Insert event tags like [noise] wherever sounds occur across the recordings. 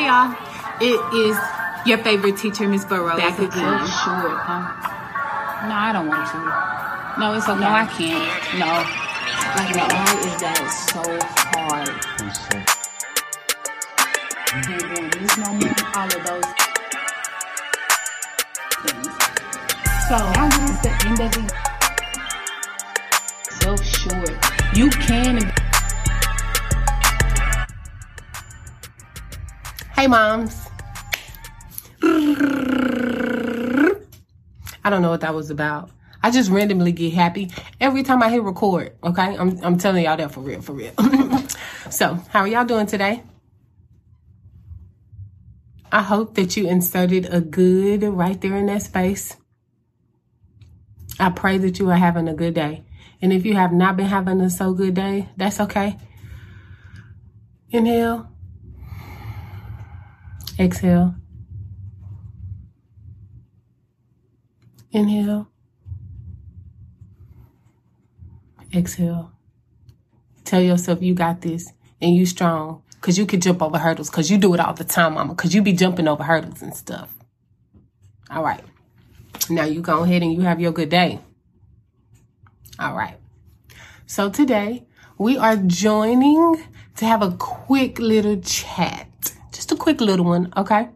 Hey y'all, it is your favorite teacher, Miss Burrows, back again. Short, huh? No, I don't want to. No, it's okay. No, I can't. No. Like the art is that it's so hard. Can't do this no more. All of those things. So I'm just the end of it. So short. You can. Hey, moms. I don't know what that was about. I just randomly get happy every time I hit record. Okay, I'm I'm telling y'all that for real, for real. [laughs] so, how are y'all doing today? I hope that you inserted a good right there in that space. I pray that you are having a good day. And if you have not been having a so good day, that's okay. Inhale. Exhale. Inhale. Exhale. Tell yourself you got this and you strong because you can jump over hurdles because you do it all the time, mama, because you be jumping over hurdles and stuff. All right. Now you go ahead and you have your good day. All right. So today we are joining to have a quick little chat quick little one, okay?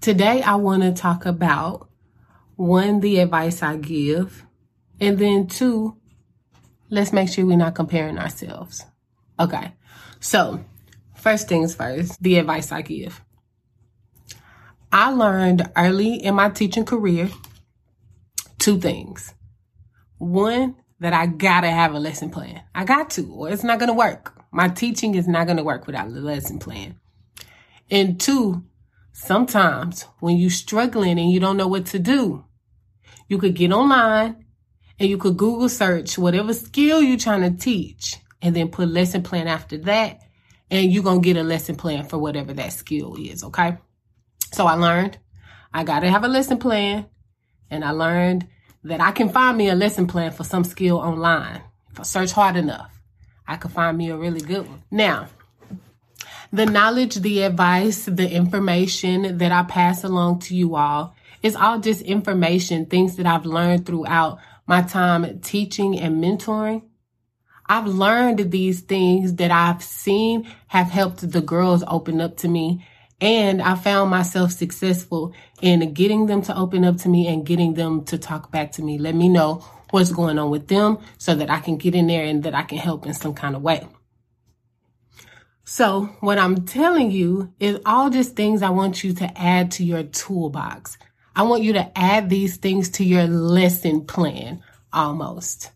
Today, I want to talk about one, the advice I give, and then two, let's make sure we're not comparing ourselves. Okay. So, first things first, the advice I give. I learned early in my teaching career two things. One, that I gotta have a lesson plan. I got to, or it's not gonna work. My teaching is not gonna work without a lesson plan. And two, sometimes when you're struggling and you don't know what to do, you could get online and you could Google search whatever skill you're trying to teach and then put lesson plan after that. And you're going to get a lesson plan for whatever that skill is. Okay. So I learned I got to have a lesson plan and I learned that I can find me a lesson plan for some skill online. If I search hard enough, I could find me a really good one. Now, the knowledge, the advice, the information that I pass along to you all is all just information, things that I've learned throughout my time teaching and mentoring. I've learned these things that I've seen have helped the girls open up to me. And I found myself successful in getting them to open up to me and getting them to talk back to me. Let me know what's going on with them so that I can get in there and that I can help in some kind of way. So what I'm telling you is all just things I want you to add to your toolbox. I want you to add these things to your lesson plan almost.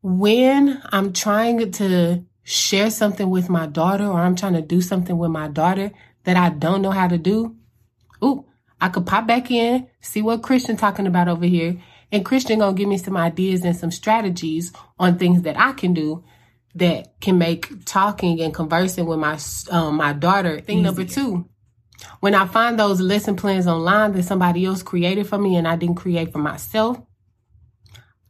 When I'm trying to share something with my daughter or I'm trying to do something with my daughter that I don't know how to do, ooh, I could pop back in, see what Christian talking about over here, and Christian gonna give me some ideas and some strategies on things that I can do that can make talking and conversing with my um, my daughter thing number two. When i find those lesson plans online that somebody else created for me and i didn't create for myself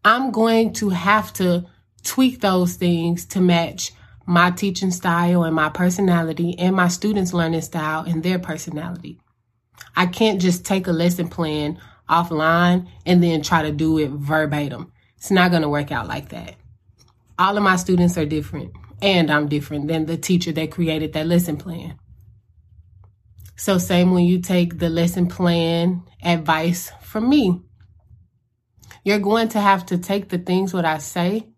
i'm going to have to tweak those things to match my teaching style and my personality and my students learning style and their personality. I can't just take a lesson plan offline and then try to do it verbatim. It's not going to work out like that all of my students are different, and I'm different than the teacher that created that lesson plan. So, same when you take the lesson plan advice from me, you're going to have to take the things what I say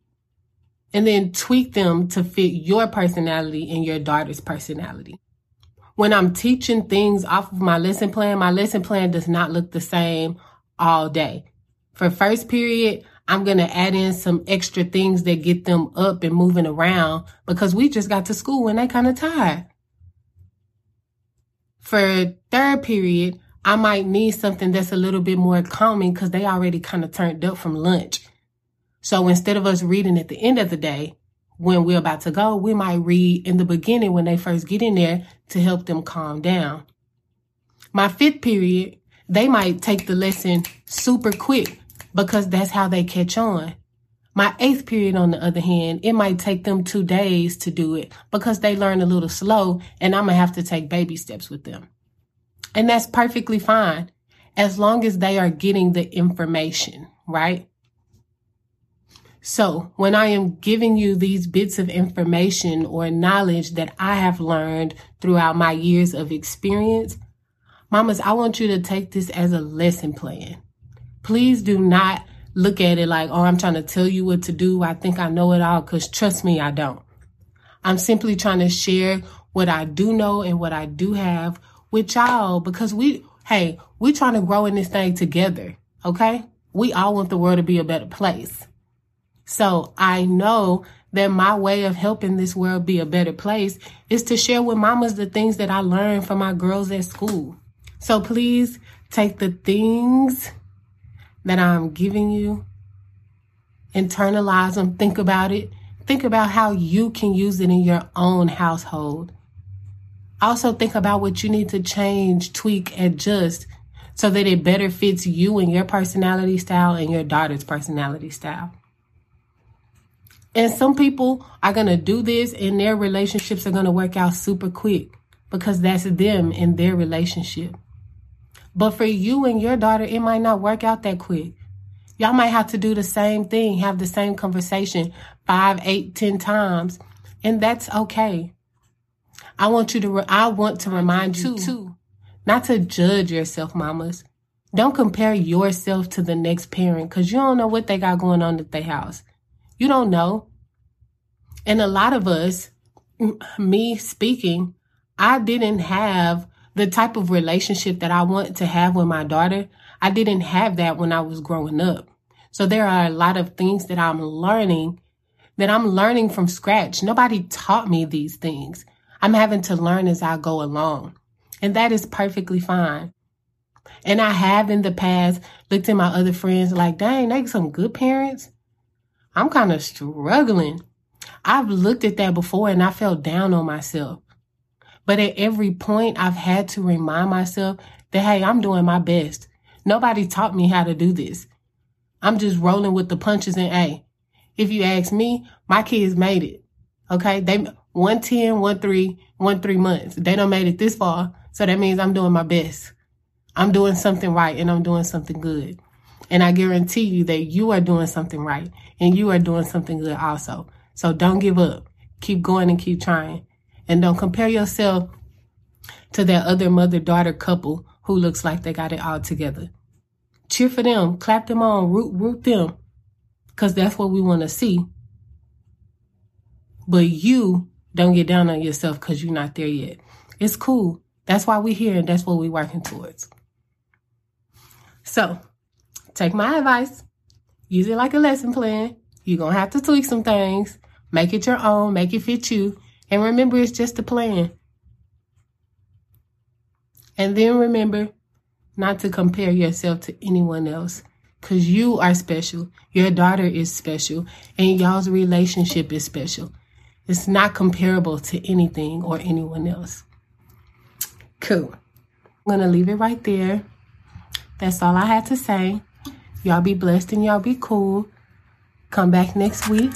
and then tweak them to fit your personality and your daughter's personality. When I'm teaching things off of my lesson plan, my lesson plan does not look the same all day. For first period, I'm going to add in some extra things that get them up and moving around because we just got to school and they kind of tired. For third period, I might need something that's a little bit more calming because they already kind of turned up from lunch. So instead of us reading at the end of the day, when we're about to go, we might read in the beginning when they first get in there to help them calm down. My fifth period, they might take the lesson super quick because that's how they catch on. My eighth period, on the other hand, it might take them two days to do it because they learn a little slow and I'm going to have to take baby steps with them. And that's perfectly fine as long as they are getting the information, right? So when I am giving you these bits of information or knowledge that I have learned throughout my years of experience, mamas, I want you to take this as a lesson plan. Please do not look at it like, oh, I'm trying to tell you what to do. I think I know it all because trust me, I don't. I'm simply trying to share what I do know and what I do have with y'all because we, hey, we're trying to grow in this thing together. Okay. We all want the world to be a better place. So I know that my way of helping this world be a better place is to share with mamas the things that I learned from my girls at school. So please take the things that I'm giving you, internalize them, think about it. Think about how you can use it in your own household. Also, think about what you need to change, tweak, adjust so that it better fits you and your personality style and your daughter's personality style. And some people are going to do this and their relationships are going to work out super quick because that's them and their relationship. But for you and your daughter, it might not work out that quick. Y'all might have to do the same thing, have the same conversation five, eight, ten times, and that's okay. I want you to, re- I want to remind you too, not to judge yourself, mamas. Don't compare yourself to the next parent because you don't know what they got going on at their house. You don't know. And a lot of us, me speaking, I didn't have the type of relationship that I want to have with my daughter, I didn't have that when I was growing up. So there are a lot of things that I'm learning that I'm learning from scratch. Nobody taught me these things. I'm having to learn as I go along. And that is perfectly fine. And I have in the past looked at my other friends like, dang, they some good parents. I'm kind of struggling. I've looked at that before and I felt down on myself. But at every point, I've had to remind myself that, hey, I'm doing my best. Nobody taught me how to do this. I'm just rolling with the punches and A. if you ask me, my kids made it. Okay. They one ten, one three, one three months. They don't made it this far. So that means I'm doing my best. I'm doing something right and I'm doing something good. And I guarantee you that you are doing something right and you are doing something good also. So don't give up. Keep going and keep trying. And don't compare yourself to that other mother daughter couple who looks like they got it all together. Cheer for them, clap them on, root, root them, because that's what we want to see. But you don't get down on yourself because you're not there yet. It's cool. That's why we're here and that's what we're working towards. So, take my advice, use it like a lesson plan. You're going to have to tweak some things, make it your own, make it fit you, and remember, it's just a plan. And then remember not to compare yourself to anyone else because you are special. Your daughter is special, and y'all's relationship is special. It's not comparable to anything or anyone else. Cool. I'm going to leave it right there. That's all I had to say. Y'all be blessed and y'all be cool. Come back next week